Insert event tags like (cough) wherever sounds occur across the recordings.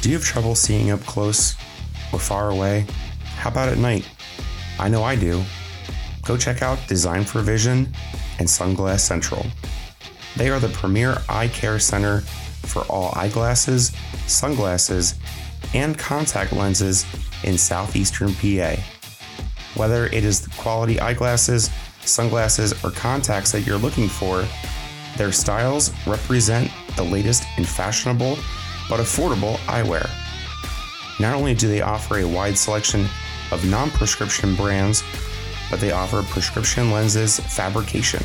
Do you have trouble seeing up close or far away? How about at night? I know I do. Go check out Design for Vision and Sunglass Central. They are the premier eye care center for all eyeglasses, sunglasses, and contact lenses in southeastern PA. Whether it is the quality eyeglasses, sunglasses, or contacts that you're looking for, their styles represent the latest in fashionable but affordable eyewear. Not only do they offer a wide selection of non prescription brands, but they offer prescription lenses fabrication.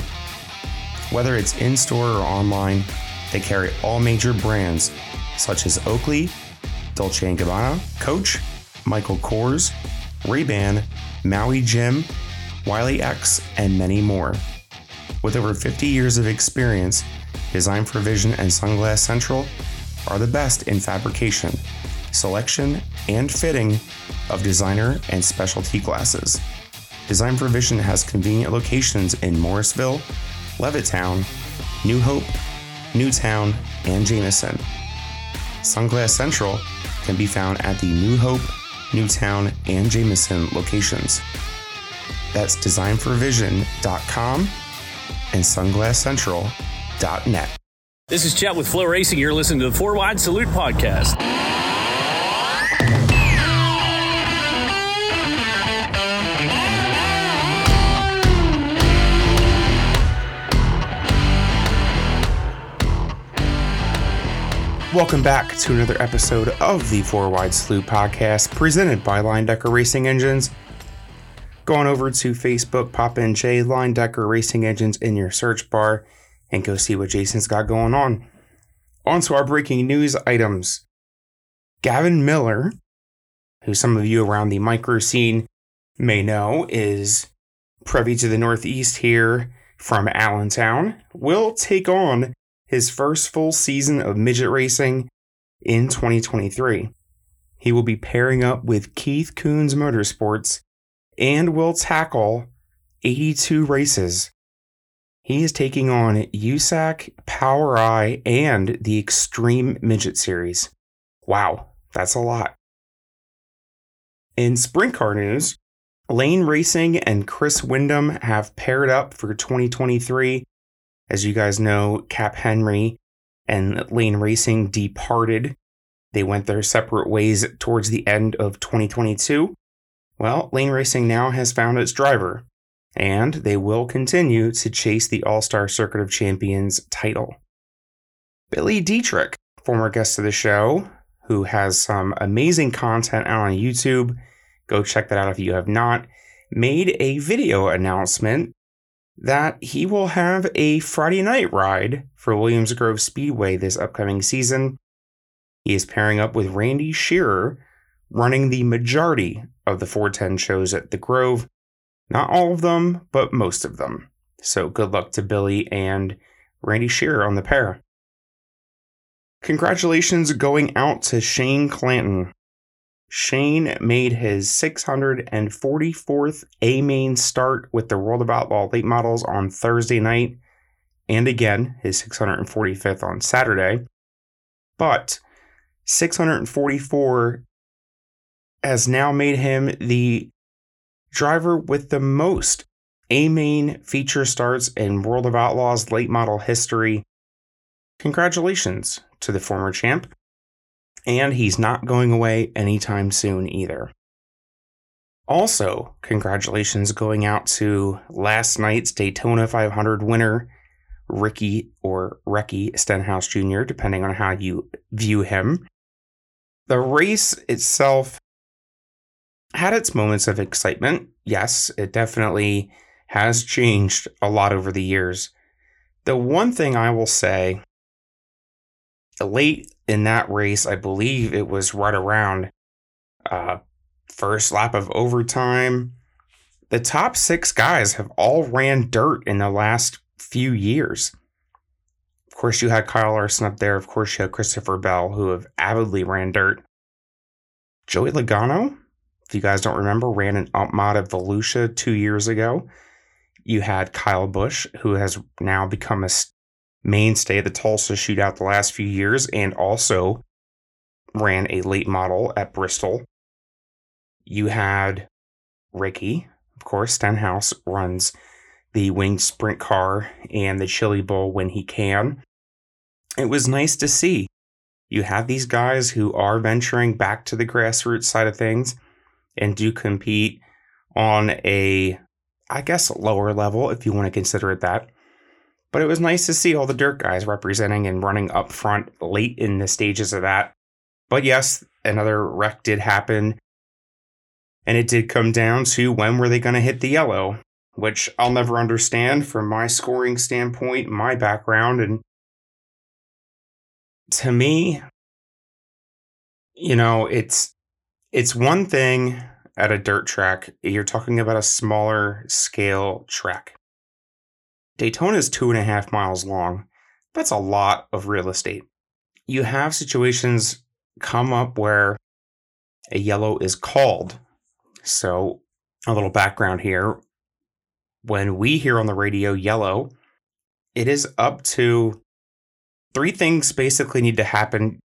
Whether it's in store or online, they carry all major brands such as Oakley, Dolce & Gabbana, Coach, Michael Kors, Ray-Ban, Maui Jim, Wiley X, and many more. With over 50 years of experience, Design for Vision and Sunglass Central are the best in fabrication, selection, and fitting of designer and specialty glasses. Design for Vision has convenient locations in Morrisville, Levittown, New Hope, Newtown, and Jamison. Sunglass Central can be found at the New Hope, Newtown, and Jamison locations. That's designforvision.com and sunglasscentral.net. This is Chet with FloRacing. You're listening to the Four Wide Salute podcast. Welcome back to another episode of the Four Wide Salute podcast presented by Leindecker Racing Engines. Go on over to Facebook, pop in J Leindecker Racing Engines in your search bar and go see what Jason's got going on. On to our breaking news items. Gavin Miller, who some of you around the micro scene may know, is privy to the Northeast here from Allentown, will take on his first full season of midget racing in 2023. He will be pairing up with Keith Kunz Motorsports and will tackle 82 races. He is taking on USAC, POWRi, and the Extreme Midget Series. Wow, that's a lot. In sprint car news, Lane Racing and Chris Windom have paired up for 2023 as you guys know, Cap Henry and Lane Racing departed. They went their separate ways towards the end of 2022. Well, Lane Racing now has found its driver, and they will continue to chase the All Star Circuit of Champions title. Billy Dietrich, former guest of the show, who has some amazing content out on YouTube, go check that out if you have not, made a video announcement that he will have a Friday night ride for Williams Grove Speedway this upcoming season. He is pairing up with Randy Shearer, running the majority of the 410 shows at the Grove. Not all of them, but most of them. So good luck to Billy and Randy Shearer on the pair. Congratulations going out to Shane Clanton. Shane made his 644th A main start with the World of Outlaw late models on Thursday night, and again his 645th on Saturday. But 644 has now made him the driver with the most A main feature starts in World of Outlaws late model history. Congratulations to the former champ and he's not going away anytime soon either. Also, congratulations going out to last night's Daytona 500 winner, Ricky or Recky Stenhouse Jr., depending on how you view him. The race itself had its moments of excitement. Yes, it definitely has changed a lot over the years. The one thing I will say late in that race, I believe it was right around uh, first lap of overtime. The top six guys have all ran dirt in the last few years. Of course, you had Kyle Larson up there. Of course, you had Christopher Bell, who have avidly ran dirt. Joey Logano, if you guys don't remember, ran an Upmod of Volusia two years ago. You had Kyle Busch, who has now become a mainstay of the Tulsa shootout the last few years, and also ran a late model at Bristol. You had Ricky, of course, Stenhouse runs the winged sprint car and the Chili Bowl when he can. It was nice to see. You have these guys who are venturing back to the grassroots side of things and do compete on a, I guess, lower level, if you want to consider it that. But it was nice to see all the dirt guys representing and running up front late in the stages of that. But yes, another wreck did happen. And it did come down to when were they going to hit the yellow, which I'll never understand from my scoring standpoint, my background. And to me, you know, it's it's one thing at a dirt track. You're talking about a smaller scale track. Daytona is two and a half miles long. That's a lot of real estate. You have situations come up where a yellow is called. So, a little background here. When we hear on the radio yellow, it is up to three things basically need to happen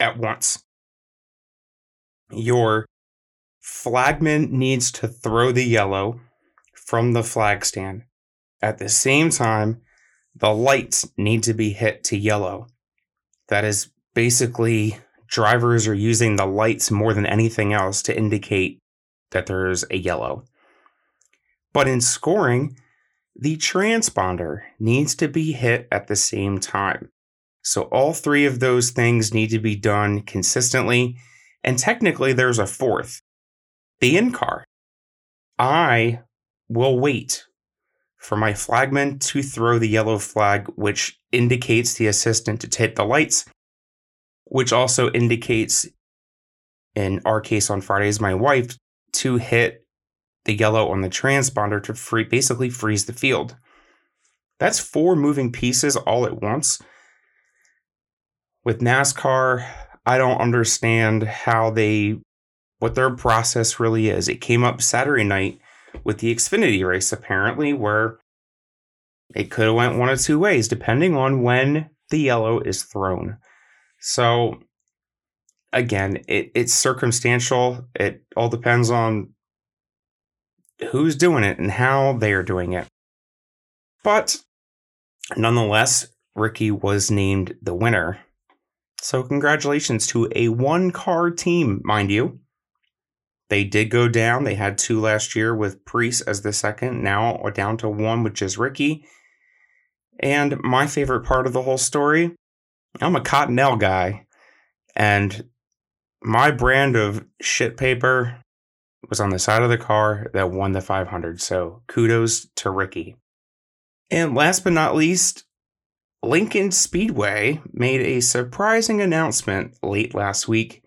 at once. Your flagman needs to throw the yellow from the flag stand. At the same time, the lights need to be hit to yellow. That is basically drivers are using the lights more than anything else to indicate that there's a yellow. But in scoring, the transponder needs to be hit at the same time. So all three of those things need to be done consistently. And technically, there's a fourth the in car. I will wait for my flagman to throw the yellow flag, which indicates the assistant to hit the lights, which also indicates, in our case on Fridays, my wife to hit the yellow on the transponder to free, basically freeze the field. That's four moving pieces all at once. With NASCAR, I don't understand how they, what their process really is. It came up Saturday night with the Xfinity race apparently, where it could have went one of two ways depending on when the yellow is thrown. So again, it, it's circumstantial. It all depends on who's doing it and how they are doing it. But nonetheless, Ricky was named the winner. So congratulations to a one car team, mind you. They did go down. They had two last year with Preece as the second, now down to one, which is Ricky. And my favorite part of the whole story I'm a Cottonelle guy. And my brand of shit paper was on the side of the car that won the 500. So kudos to Ricky. And last but not least, Lincoln Speedway made a surprising announcement late last week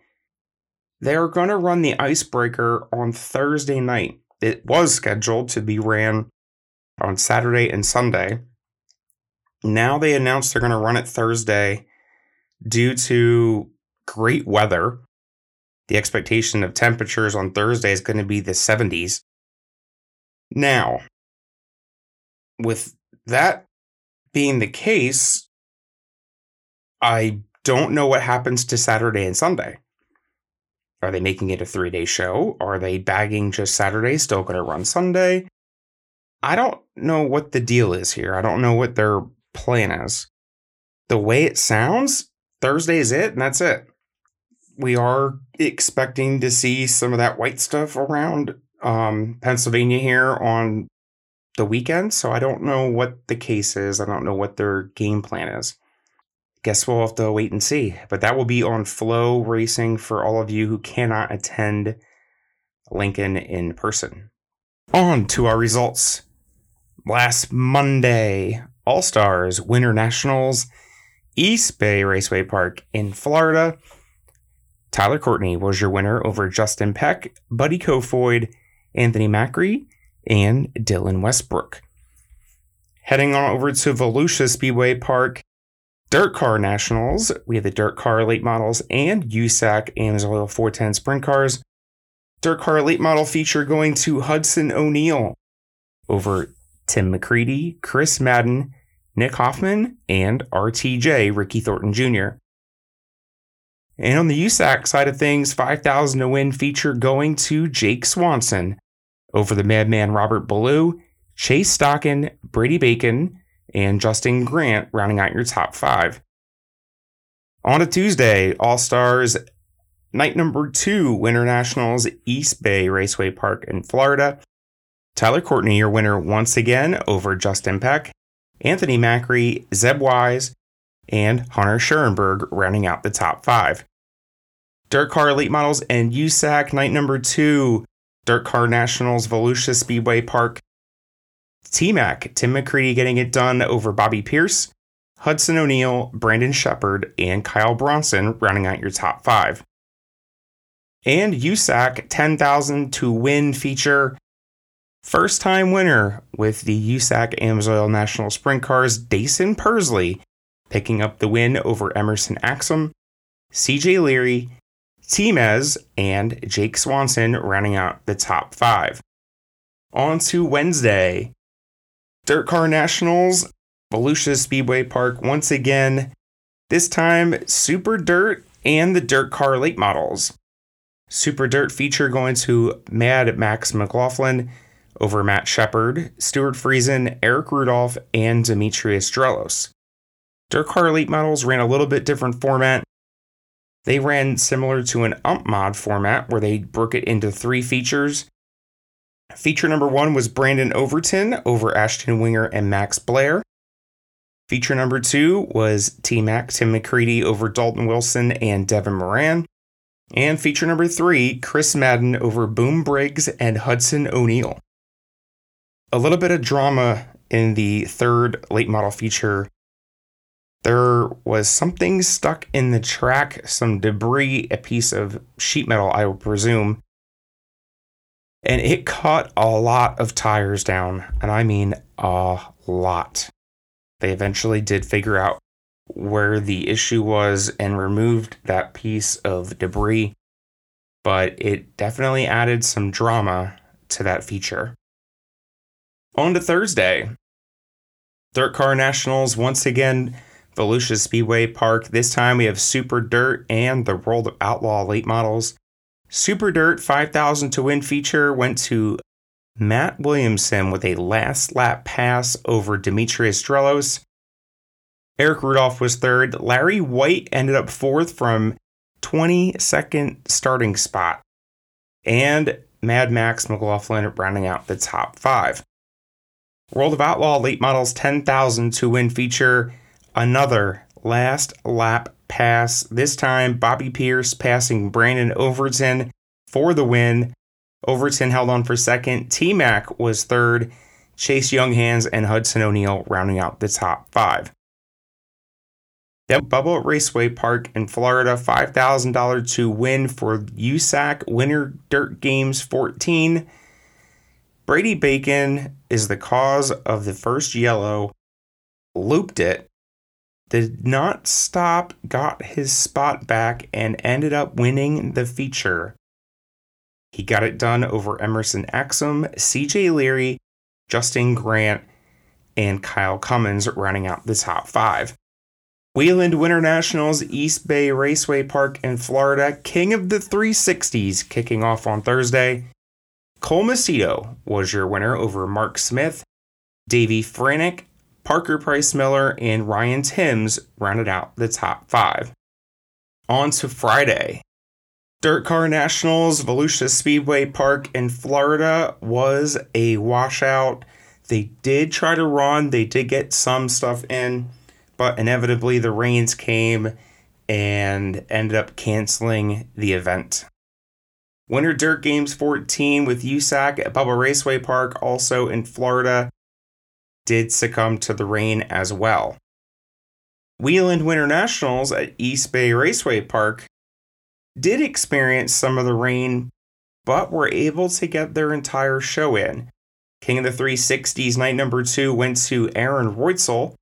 they're going to run the icebreaker on Thursday night. It was scheduled to be ran on Saturday and Sunday. Now they announced they're going to run it Thursday due to great weather. The expectation of temperatures on Thursday is going to be the 70s. Now, with that being the case, I don't know what happens to Saturday and Sunday. Are they making it a three day show? Are they bagging just Saturday, still going to run Sunday? I don't know what the deal is here. I don't know what their plan is. The way it sounds, Thursday is it, and that's it. We are expecting to see some of that white stuff around um, Pennsylvania here on the weekend. So I don't know what the case is. I don't know what their game plan is guess we'll have to wait and see. But that will be on FloRacing for all of you who cannot attend Lincoln in person. On to our results. Last Monday, All Stars Winter Nationals, East Bay Raceway Park in Florida. Tyler Courtney was your winner over Justin Peck, Buddy Kofoid, Anthony Macri, and Dylan Westbrook. Heading on over to Volusia Speedway Park, Dirt Car Nationals, we have the Dirt Car Late Models and USAC Amsoil 410 Sprint Cars. Dirt Car Late Model feature going to Hudson O'Neill over Tim McCreadie, Chris Madden, Nick Hoffman, and RTJ Ricky Thornton Jr. And on the USAC side of things, 5,000 to win feature going to Jake Swanson over the Madman Robert Ballou, Chase Stockon, Brady Bacon, and Justin Grant rounding out your top five. On a Tuesday, All Stars night number two, Winter Nationals, East Bay Raceway Park in Florida. Tyler Courtney, your winner once again over Justin Peck, Anthony Macri, Zeb Wise, and Hunter Schuerenberg rounding out the top five. Dirt Car Elite Models and USAC night number two, Dirt Car Nationals, Volusia Speedway Park. T Mac, Tim McCreadie getting it done over Bobby Pierce, Hudson O'Neill, Brandon Shepard, and Kyle Bronson rounding out your top five. And USAC 10,000 to win feature. First time winner with the USAC Amsoil National Sprint Cars, Daison Pursley, picking up the win over Emerson Axsom, CJ Leary, Timez, and Jake Swanson rounding out the top five. On to Wednesday. Dirt Car Nationals, Volusia Speedway Park once again. This time, Super Dirt and the Dirt Car late models. Super Dirt feature going to Mad Max McLaughlin over Matt Shepard, Stuart Friesen, Eric Rudolph, and Demetrios Drellias. Dirt Car Elite models ran a little bit different format. They ran similar to an ump mod format where they broke it into three features Feature number one was Brandon Overton over Ashton Winger and Max Blair. Feature number two was T Mac Tim McCreadie over Dalton Wilson and Devin Moran. And feature number three, Chris Madden over Boom Briggs and Hudson O'Neill. A little bit of drama in the third late model feature. There was something stuck in the track, some debris, a piece of sheet metal, I would presume, and it cut a lot of tires down, and I mean a lot. They eventually did figure out where the issue was and removed that piece of debris, but it definitely added some drama to that feature. On to Thursday. Dirt Car Nationals once again, Volusia Speedway Park. This time we have Super Dirt and the World of Outlaw late models. Super Dirt 5000 to win feature went to Matt Williamson with a last lap pass over Demetrios Drellias. Eric Rudolph was third. Larry Wight ended up fourth from 22nd starting spot. And Mad Max McLaughlin rounding out the top five. World of Outlaw late models 10,000 to win feature. Another last lap pass. This time, Bobby Pierce passing Brandon Overton for the win. Overton held on for second. T Mac was third. Chase Junghans and Hudson O'Neill rounding out the top five. Then Bubba Raceway Park in Florida, $5,000 to win for USAC Winter Dirt Games 14. Brady Bacon is the cause of the first yellow, looped it, did not stop, got his spot back, and ended up winning the feature. He got it done over Emerson Axsom, CJ Leary, Justin Grant, and Kyle Cummins running out the top five. Whelen Winter Nationals, East Bay Raceway Park in Florida, King of the 360s, kicking off on Thursday. Cole Macedo was your winner over Mark Smith. Davey Franick Parker Price Miller, and Ryan Timms rounded out the top five. On to Friday. Dirt Car Nationals, Volusia Speedway Park in Florida was a washout. They did try to run, they did get some stuff in, but inevitably the rains came and ended up canceling the event. Winter Dirt Games 14 with USAC at Bubba Raceway Park, also in Florida, did succumb to the rain as well. Whelen Winter Nationals at East Bay Raceway Park did experience some of the rain, but were able to get their entire show in. King of the 360s night number two went to Aaron Reutzel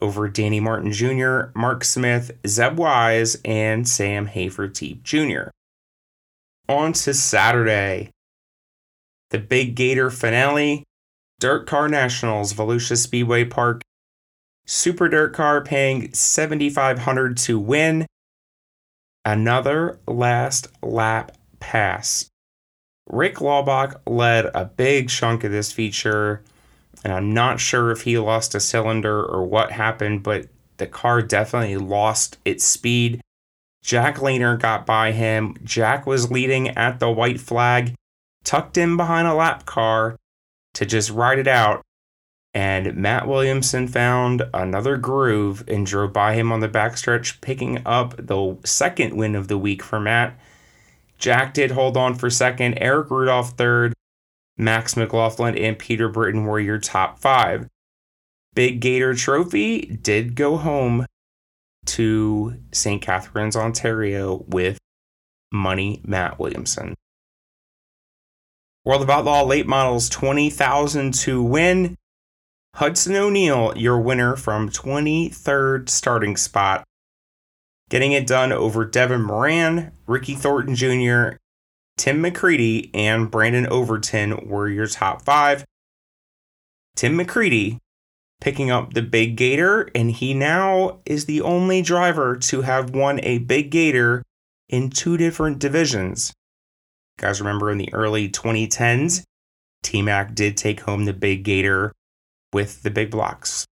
over Danny Martin Jr., Mark Smith, Zeb Wise, and Sam Hafertepe Jr. On to Saturday. The Big Gator finale Dirt Car Nationals, Volusia Speedway Park. Super Dirt Car paying 7500 to win. another last lap pass. Rick Laubach led a big chunk of this feature, and I'm not sure if he lost a cylinder or what happened, but the car definitely lost its speed. Jack Lehner got by him. Jack was leading at the white flag, tucked in behind a lap car to just ride it out. And Matt Williamson found another groove and drove by him on the backstretch, picking up the second win of the week for Matt. Jack did hold on for second, Eric Rudolph third, Max McLaughlin and Peter Britten were your top five. Big Gator Trophy did go home to St. Catharines, Ontario with Money Matt Williamson. World of Outlaw late models 20,000 to win. Hudson O'Neill, your winner from 23rd starting spot. Getting it done over Devin Moran, Ricky Thornton Jr., Tim McCreadie, and Brandon Overton were your top five. Tim McCreadie picking up the Big Gator, and he now is the only driver to have won a Big Gator in two different divisions. Guys remember in the early 2010s, T Mac did take home the Big Gator with the big blocks.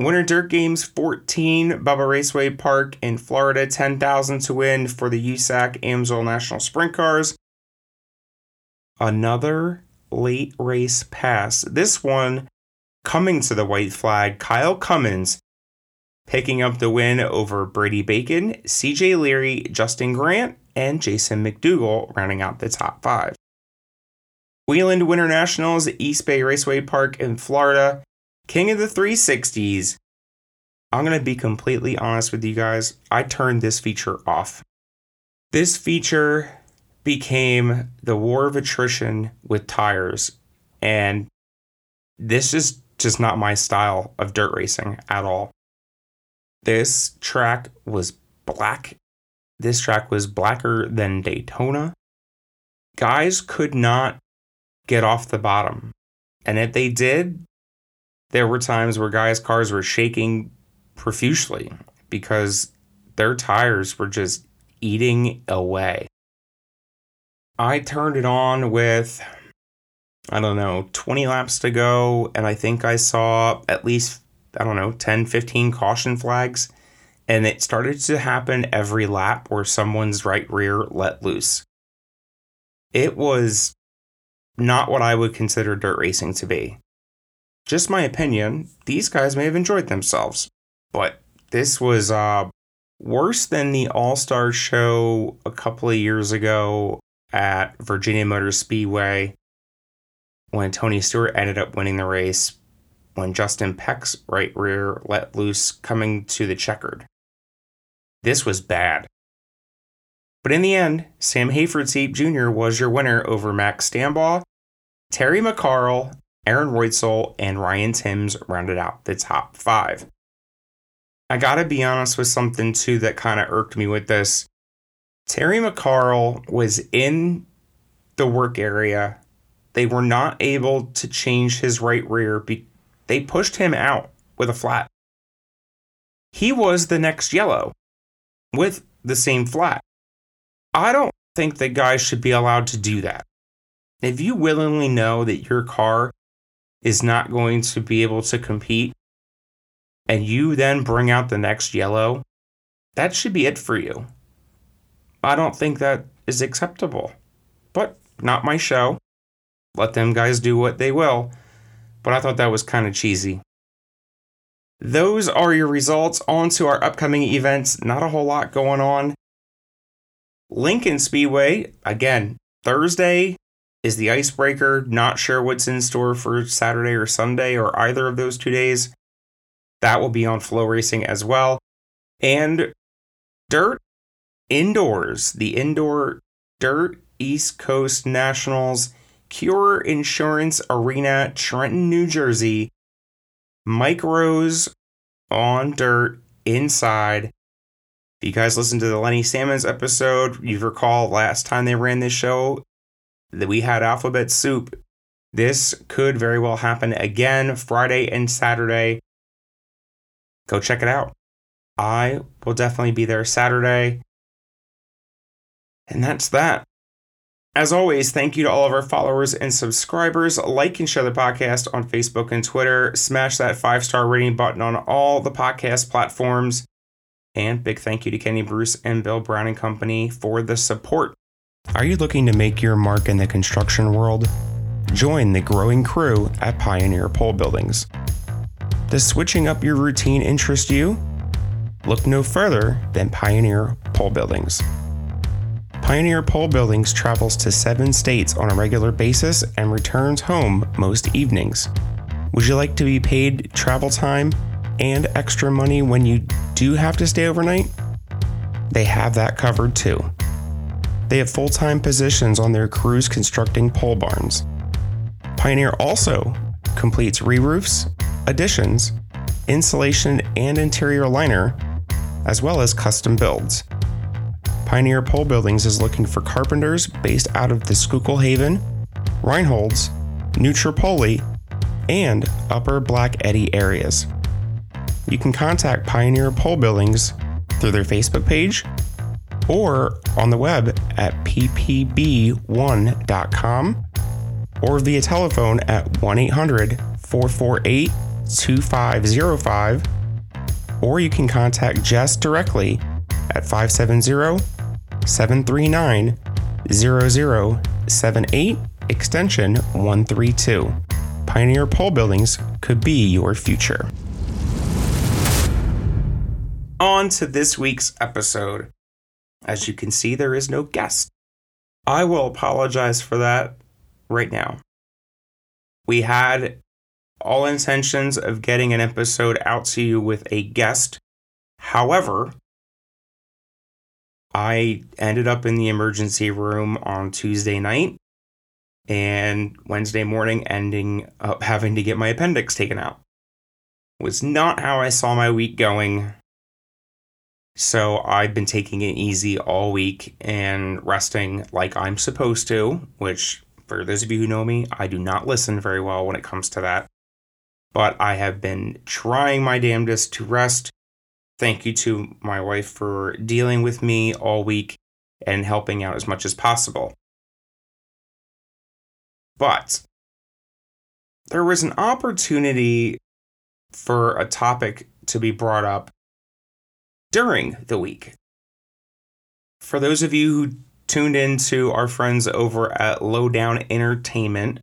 Winter Dirt Games 14, Bubba Raceway Park in Florida, 10,000 to win for the USAC Amsoil National Sprint Cars. Another late race pass. This one coming to the white flag, Kyle Cummins picking up the win over Brady Bacon, CJ Leary, Justin Grant, and Jason McDougal rounding out the top five. Wheeland Winter Nationals, East Bay Raceway Park in Florida, King of the 360s. I'm going to be completely honest with you guys. I turned this feature off. This feature became the war of attrition with tires. And this is just not my style of dirt racing at all. This track was black. This track was blacker than Daytona. Guys could not get off the bottom. And if they did, there were times where guys' cars were shaking profusely because their tires were just eating away. I turned it on with, I don't know, 20 laps to go, and I think I saw at least, I don't know, 10, 15 caution flags. And it started to happen every lap where someone's right rear let loose. It was not what I would consider dirt racing to be. Just my opinion, these guys may have enjoyed themselves, but this was uh, worse than the All Star show a couple of years ago at Virginia Motor Speedway when Tony Stewart ended up winning the race when Justin Peck's right rear let loose coming to the checkered. This was bad. But in the end, Sam Hafertepe Jr. was your winner over Max Stambaugh. Terry McCarl, Aaron Reutzel, and Ryan Timms rounded out the top five. I gotta be honest with something too that kind of irked me with this. Terry McCarl was in the work area. They were not able to change his right rear. Be- they pushed him out with a flat. He was the next yellow with the same flat. I don't think that guys should be allowed to do that. If you willingly know that your car is not going to be able to compete and you then bring out the next yellow, that should be it for you. I don't think that is acceptable. But not my show. Let them guys do what they will. But I thought that was kind of cheesy. Those are your results. On to our upcoming events. Not a whole lot going on. Lincoln Speedway, again, Thursday is the icebreaker. Not sure what's in store for Saturday or Sunday or either of those two days. That will be on FloRacing as well. And Dirt indoors, the indoor Dirt East Coast Nationals, Cure Insurance Arena, Trenton, New Jersey. Mike Rose on dirt inside. If you guys listened to the Lenny Salmons episode, you recall last time they ran this show that we had alphabet soup. This could very well happen again Friday and Saturday. Go check it out. I will definitely be there Saturday. And that's that. As always, thank you to all of our followers and subscribers. Like and share the podcast on Facebook and Twitter. Smash that five star rating button on all the podcast platforms. And big thank you to Kenny Bruce and Bill Brown and Company for the support. Are you looking to make your mark in the construction world? Join the growing crew at Pioneer Pole Buildings. Does switching up your routine interest you? Look no further than Pioneer Pole Buildings. Pioneer Pole Buildings travels to seven states on a regular basis and returns home most evenings. Would you like to be paid travel time and extra money when you do have to stay overnight? They have that covered too. They have full time positions on their crews constructing pole barns. Pioneer also completes re roofs, additions, insulation, and interior liner, as well as custom builds. Pioneer Pole Buildings is looking for carpenters based out of the Schuylkill Haven, Reinholds, New Tripoli, and Upper Black Eddy areas. You can contact Pioneer Pole Buildings through their Facebook page or on the web at ppb1.com or via telephone at 1 800 448 2505 or you can contact Jess directly at 570 739 0078 extension 132. Pioneer Pole Buildings could be your future. On to this week's episode. As you can see, there is no guest. I will apologize for that right now. We had all intentions of getting an episode out to you with a guest. However, I ended up in the emergency room on Tuesday night and Wednesday morning ending up having to get my appendix taken out. Was not how I saw my week going. So I've been taking it easy all week and resting like I'm supposed to, which for those of you who know me, I do not listen very well when it comes to that. But I have been trying my damnedest to rest. Thank you to my wife for dealing with me all week and helping out as much as possible. But there was an opportunity for a topic to be brought up during the week. For those of you who tuned into our friends over at Lowdown Entertainment,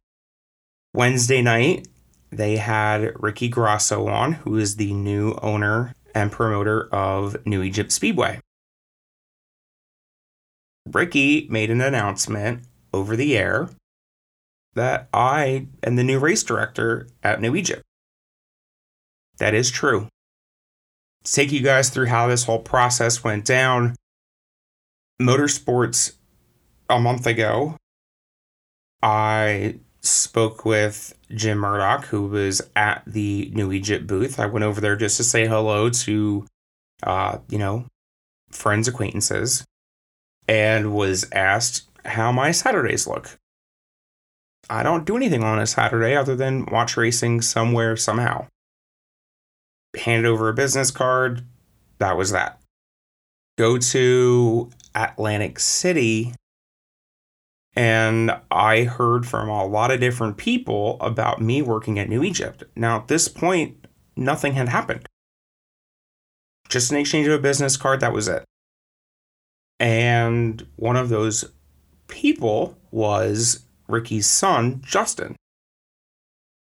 Wednesday night, they had Ricky Grasso on, who is the new owner and promoter of New Egypt Speedway. Ricky made an announcement over the air that I am the new race director at New Egypt. That is true To take you guys through how this whole process went down. Motorsports a month ago, I spoke with Jim Murdoch, who was at the New Egypt booth. I went over there just to say hello to, uh, you know, friends, acquaintances, and was asked how my Saturdays look. I don't do anything on a Saturday other than watch racing somewhere, somehow handed over a business card. That was that. Go to Atlantic City, and I heard from a lot of different people about me working at New Egypt. Now, at this point, nothing had happened. Just an exchange of a business card, that was it. And one of those people was Ricky's son, Justin.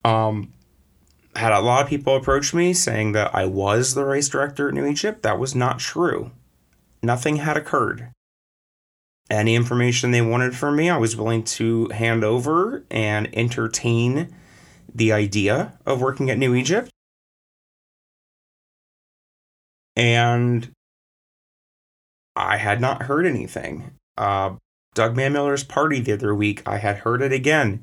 Um, had a lot of people approach me saying that I was the race director at New Egypt. That was not true. Nothing had occurred. Any information they wanted from me, I was willing to hand over and entertain the idea of working at New Egypt. And I had not heard anything. Uh, Doug Manmiller's party the other week, I had heard it again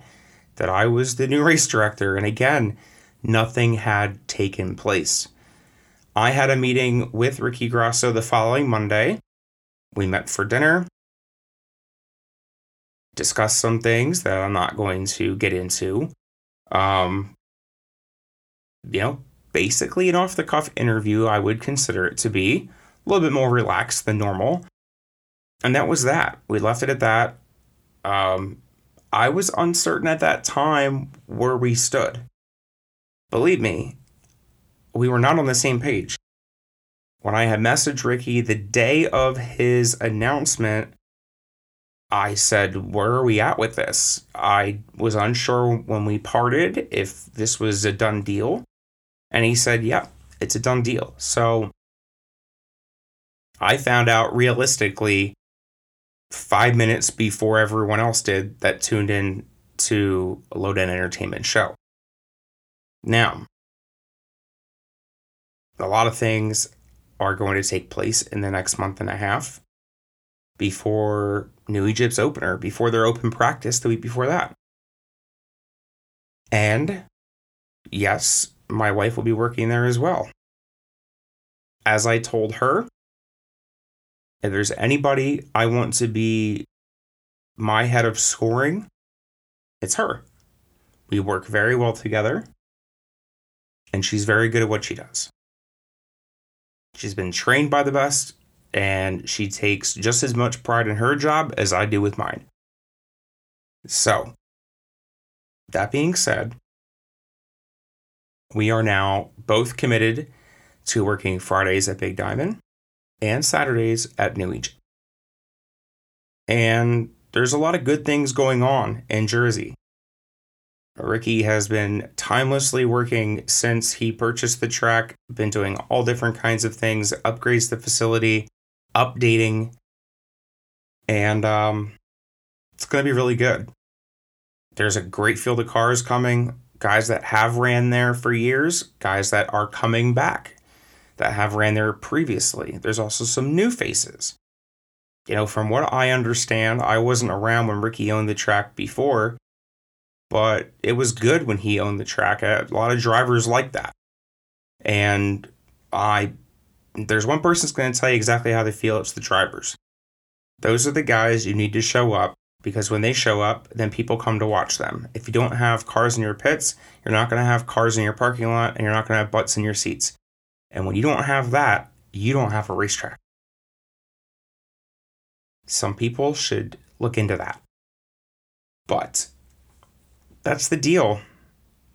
that I was the new (laughs) race director. And again, nothing had taken place. I had a meeting with Ricky Grasso the following Monday. We met for dinner, discussed some things that I'm not going to get into. Um, you know, basically an off the cuff interview, I would consider it to be a little bit more relaxed than normal. And that was that. We left it at that. Um, I was uncertain at that time where we stood. Believe me, we were not on the same page. When I had messaged Ricky the day of his announcement, I said, Where are we at with this? I was unsure when we parted if this was a done deal. And he said, Yeah, it's a done deal. So I found out realistically five minutes before everyone else did that tuned in to a Lowdown Entertainment show. Now, a lot of things are going to take place in the next month and a half before New Egypt's opener, before their open practice the week before that. And yes, my wife will be working there as well. As I told her, if there's anybody I want to be my head of scoring, it's her. We work very well together, and she's very good at what she does. She's been trained by the best, and she takes just as much pride in her job as I do with mine. So, that being said, we are now both committed to working Fridays at Big Diamond and Saturdays at New Egypt. And there's a lot of good things going on in Jersey. Ricky has been timelessly working since he purchased the track, been doing all different kinds of things, upgrades the facility, updating, and um, it's going to be really good. There's a great field of cars coming, guys that have ran there for years, guys that are coming back that have ran there previously. There's also some new faces. You know, from what I understand, I wasn't around when Ricky owned the track before, but it was good when he owned the track. A lot of drivers like that. And I there's one person that's going to tell you exactly how they feel. It's the drivers. Those are the guys you need to show up because when they show up, then people come to watch them. If you don't have cars in your pits, you're not going to have cars in your parking lot and you're not going to have butts in your seats. And when you don't have that, you don't have a racetrack. Some people should look into that. But that's the deal.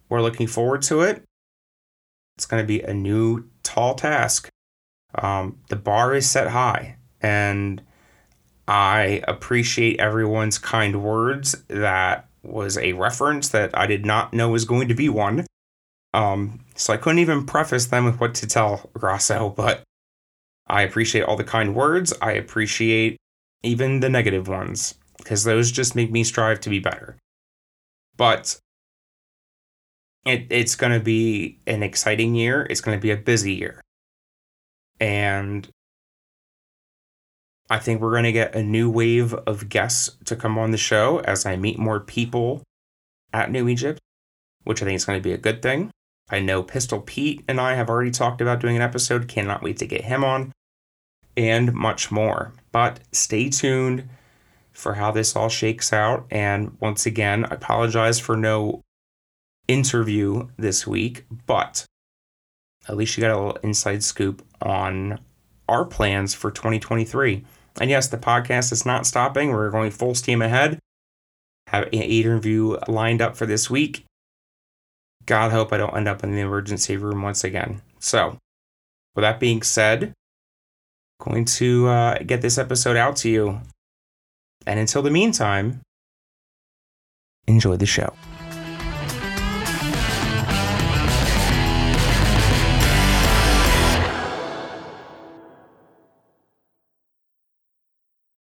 We're looking forward to it. It's going to be a new tall task. Um, the bar is set high, and I appreciate everyone's kind words. That was a reference that I did not know was going to be one. Um, so I couldn't even preface them with what to tell Grasso, (laughs) but I appreciate all the kind words. I appreciate even the negative ones, because those just make me strive to be better. But it, it's going to be an exciting year. It's going to be a busy year. And I think we're going to get a new wave of guests to come on the show as I meet more people at New Egypt, which I think is going to be a good thing. I know Pistol Pete and I have already talked about doing an episode. Cannot wait to get him on and much more. But stay tuned for how this all shakes out. And once again, I apologize for no interview this week, but at least you got a little inside scoop on our plans for 2023. And yes, the podcast is not stopping. We're going full steam ahead. Have an interview lined up for this week. God help I don't end up in the emergency room once again. So, with that being said, going to uh, get this episode out to you. And until the meantime, enjoy the show.